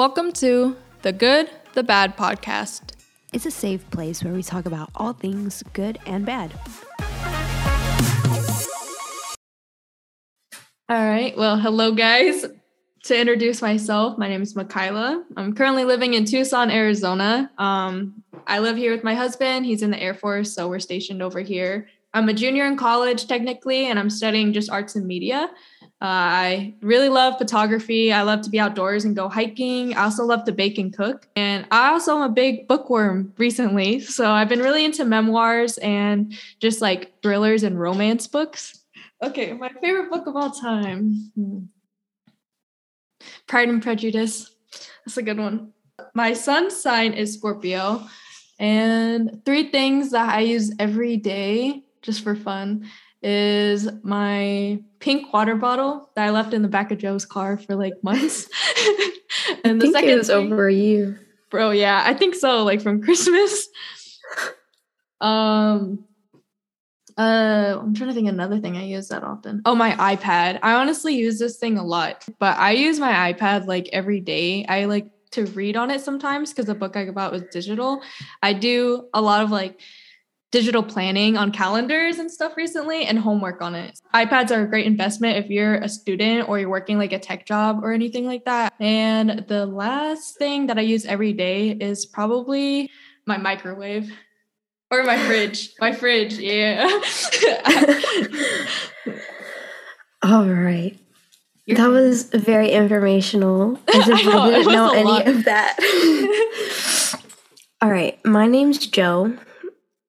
Welcome to the Good, the Bad podcast. It's a safe place where we talk about all things good and bad. All right. Well, hello, guys. To introduce myself, my name is Mikyla. I'm currently living in Tucson, Arizona. Um, I live here with my husband. He's in the Air Force, so we're stationed over here. I'm a junior in college, technically, and I'm studying just arts and media. Uh, I really love photography. I love to be outdoors and go hiking. I also love to bake and cook. And I also am a big bookworm recently. So I've been really into memoirs and just like thrillers and romance books. Okay, my favorite book of all time hmm. Pride and Prejudice. That's a good one. My sun's sign is Scorpio. And three things that I use every day just for fun is my pink water bottle that I left in the back of Joe's car for like months. and the I second it was thing, over a year. Bro, yeah, I think so, like from Christmas. Um uh I'm trying to think another thing I use that often. Oh, my iPad. I honestly use this thing a lot, but I use my iPad like every day. I like to read on it sometimes because the book I bought was digital. I do a lot of like digital planning on calendars and stuff recently and homework on it. iPads are a great investment if you're a student or you're working like a tech job or anything like that. And the last thing that I use every day is probably my microwave or my fridge. my fridge, yeah. All right. that was very informational. As if I, know, didn't know any lot. of that. All right. My name's Joe.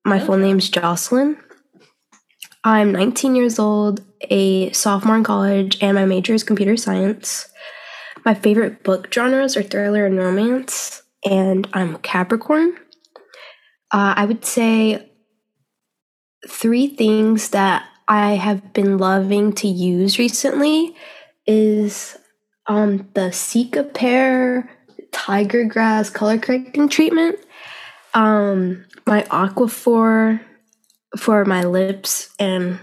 My full name's Jocelyn. I'm 19 years old, a sophomore in college, and my major is computer science. My favorite book genres are thriller and romance, and I'm Capricorn. Uh, I would say three things that I have been loving to use recently is um, the Cicapair Tiger Grass color correcting treatment. Um, my Aquaphor for my lips and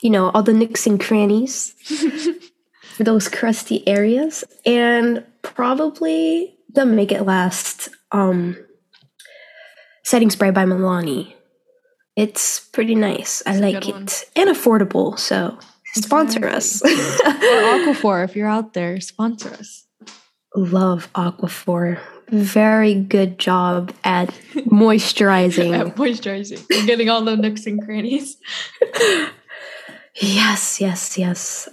you know all the nicks and crannies for those crusty areas and probably the make it last um setting spray by milani. It's pretty nice. I like it. And affordable so sponsor us. Or aquaphor if you're out there sponsor us love aquaphor very good job at moisturizing. at moisturizing. Getting all the nooks and crannies. yes, yes, yes.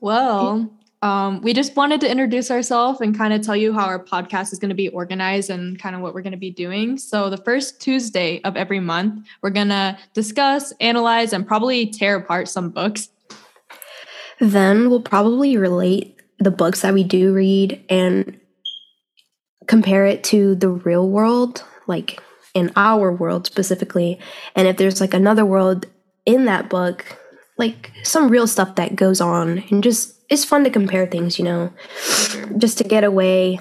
Well, um, we just wanted to introduce ourselves and kind of tell you how our podcast is going to be organized and kind of what we're going to be doing. So, the first Tuesday of every month, we're going to discuss, analyze, and probably tear apart some books. Then we'll probably relate the books that we do read and compare it to the real world, like in our world specifically, and if there's like another world in that book, like some real stuff that goes on, and just it's fun to compare things, you know, just to get away.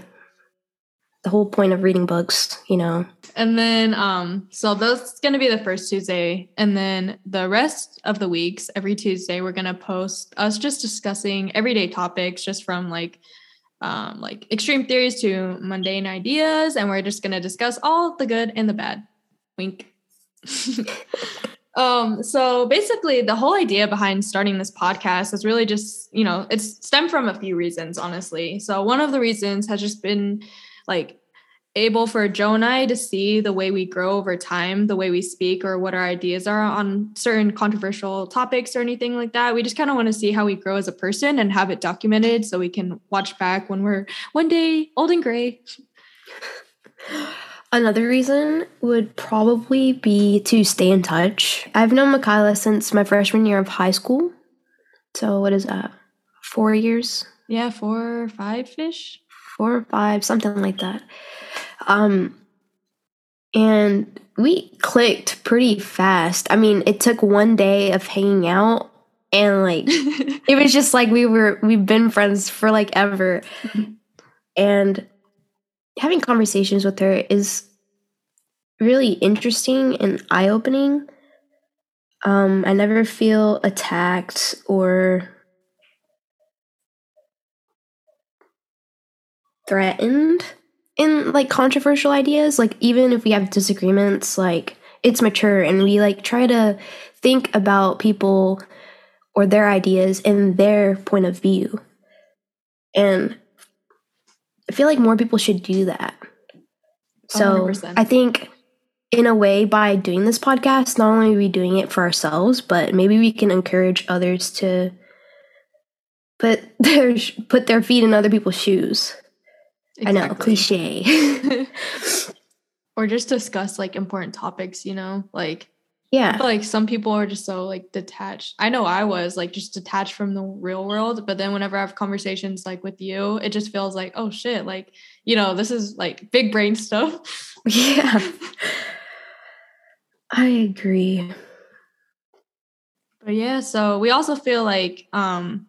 The whole point of reading books, you know. And then, um, so that's going to be the first Tuesday. And then the rest of the weeks, every Tuesday, we're going to post us just discussing everyday topics just from like um, like extreme theories to mundane ideas, and we're just going to discuss all the good and the bad. Wink. um, so basically, the whole idea behind starting this podcast is really just, you know, it's stemmed from a few reasons, honestly. So one of the reasons has just been like able for Joe and I to see the way we grow over time, the way we speak, or what our ideas are on certain controversial topics or anything like that. We just kind of want to see how we grow as a person and have it documented so we can watch back when we're one day old and gray. Another reason would probably be to stay in touch. I've known Mikyla since my freshman year of high school. So, what is that? Four years? Yeah, four, five ish. Four or five, something like that. Um, and we clicked pretty fast. I mean, it took one day of hanging out and like it was just like we were we've been friends for like ever. And having conversations with her is really interesting and eye-opening. Um, I never feel attacked or threatened in like controversial ideas. Like even if we have disagreements, like it's mature and we like try to think about people or their ideas and their point of view. And I feel like more people should do that. So 100%. I think in a way by doing this podcast, not only are we doing it for ourselves, but maybe we can encourage others to put their put their feet in other people's shoes. I know, cliche. or just discuss like important topics, you know? Like yeah. like some people are just so like detached. I know I was like just detached from the real world, but then whenever I have conversations like with you, it just feels like, oh shit, like, you know, this is like big brain stuff. Yeah. I agree. But yeah, so we also feel like um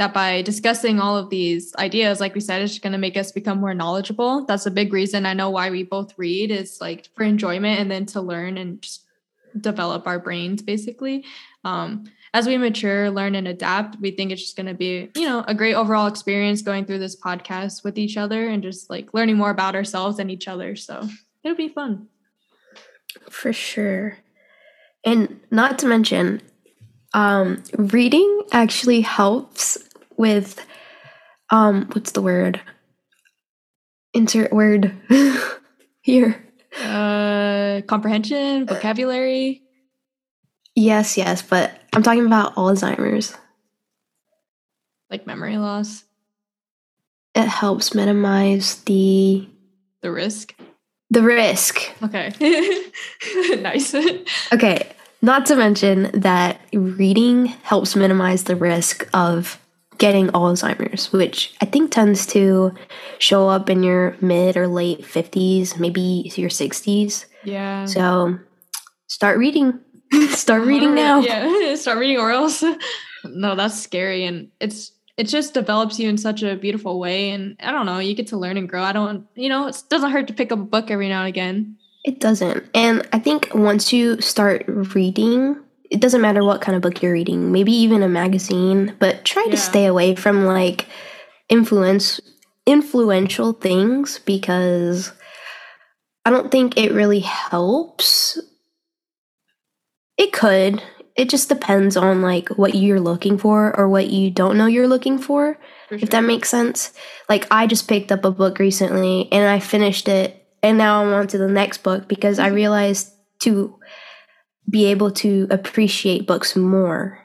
that by discussing all of these ideas, like we said, it's going to make us become more knowledgeable. That's a big reason I know why we both read is like for enjoyment and then to learn and just develop our brains basically. Um, as we mature, learn and adapt, we think it's just going to be, you know, a great overall experience going through this podcast with each other and just like learning more about ourselves and each other. So it'll be fun. For sure. And not to mention, um, reading actually helps with um what's the word? Insert word here. Uh, comprehension, vocabulary. Yes, yes, but I'm talking about Alzheimer's. like memory loss, It helps minimize the the risk. the risk. Okay. nice. Okay, not to mention that reading helps minimize the risk of getting Alzheimer's, which I think tends to show up in your mid or late 50s, maybe your 60s. Yeah. So start reading. start reading now. Yeah. Start reading or else. No, that's scary. And it's it just develops you in such a beautiful way. And I don't know, you get to learn and grow. I don't, you know, it doesn't hurt to pick up a book every now and again. It doesn't. And I think once you start reading, it doesn't matter what kind of book you're reading, maybe even a magazine, but try Yeah. to stay away from like influence influential things because I don't think it really helps. It could. It just depends on like what you're looking for or what you don't know you're looking for For if that makes sense. Like I just picked up a book recently and I finished it and now I'm on to the next book because I mm-hmm. realized to be able to appreciate books more.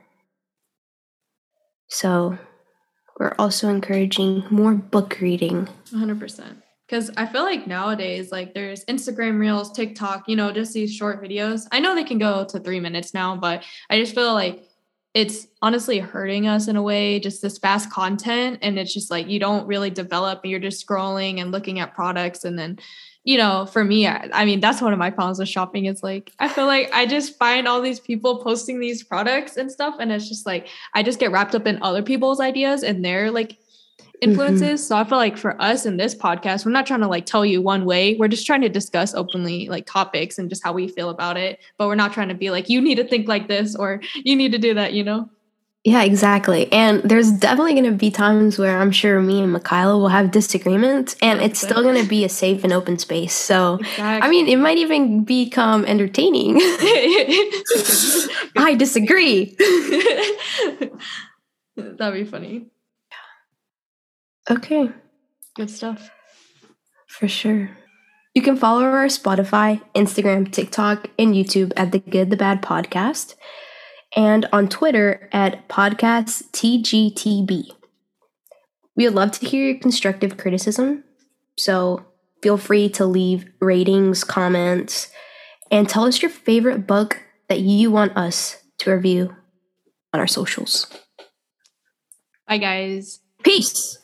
So we're also encouraging more book reading. 100%. Because I feel like nowadays, like there's Instagram Reels, TikTok, you know, just these short videos. I know they can go to three minutes now, but I just feel like it's honestly hurting us in a way, just this fast content. And it's just like you don't really develop, you're just scrolling and looking at products. And then, you know, for me, I, I mean, that's one of my problems with shopping is like, I feel like I just find all these people posting these products and stuff. And it's just like, I just get wrapped up in other people's ideas and their like influences. Mm-hmm. So I feel like for us in this podcast, we're not trying to like tell you one way. We're just trying to discuss openly like topics and just how we feel about it. But we're not trying to be like, you need to think like this or you need to do that, you know? Yeah, exactly. And there's definitely going to be times where I'm sure me and Mikyla will have disagreements, and it's still going to be a safe and open space. So, I mean, it might even become entertaining. I disagree. That'd be funny. Okay. Good stuff. For sure. You can follow our Spotify, Instagram, TikTok, and YouTube at the Good the Bad Podcast, and on Twitter at Podcast TGTB. We would love to hear your constructive criticism, so feel free to leave ratings, comments, and tell us your favorite book that you want us to review on our socials. Bye, guys. Peace!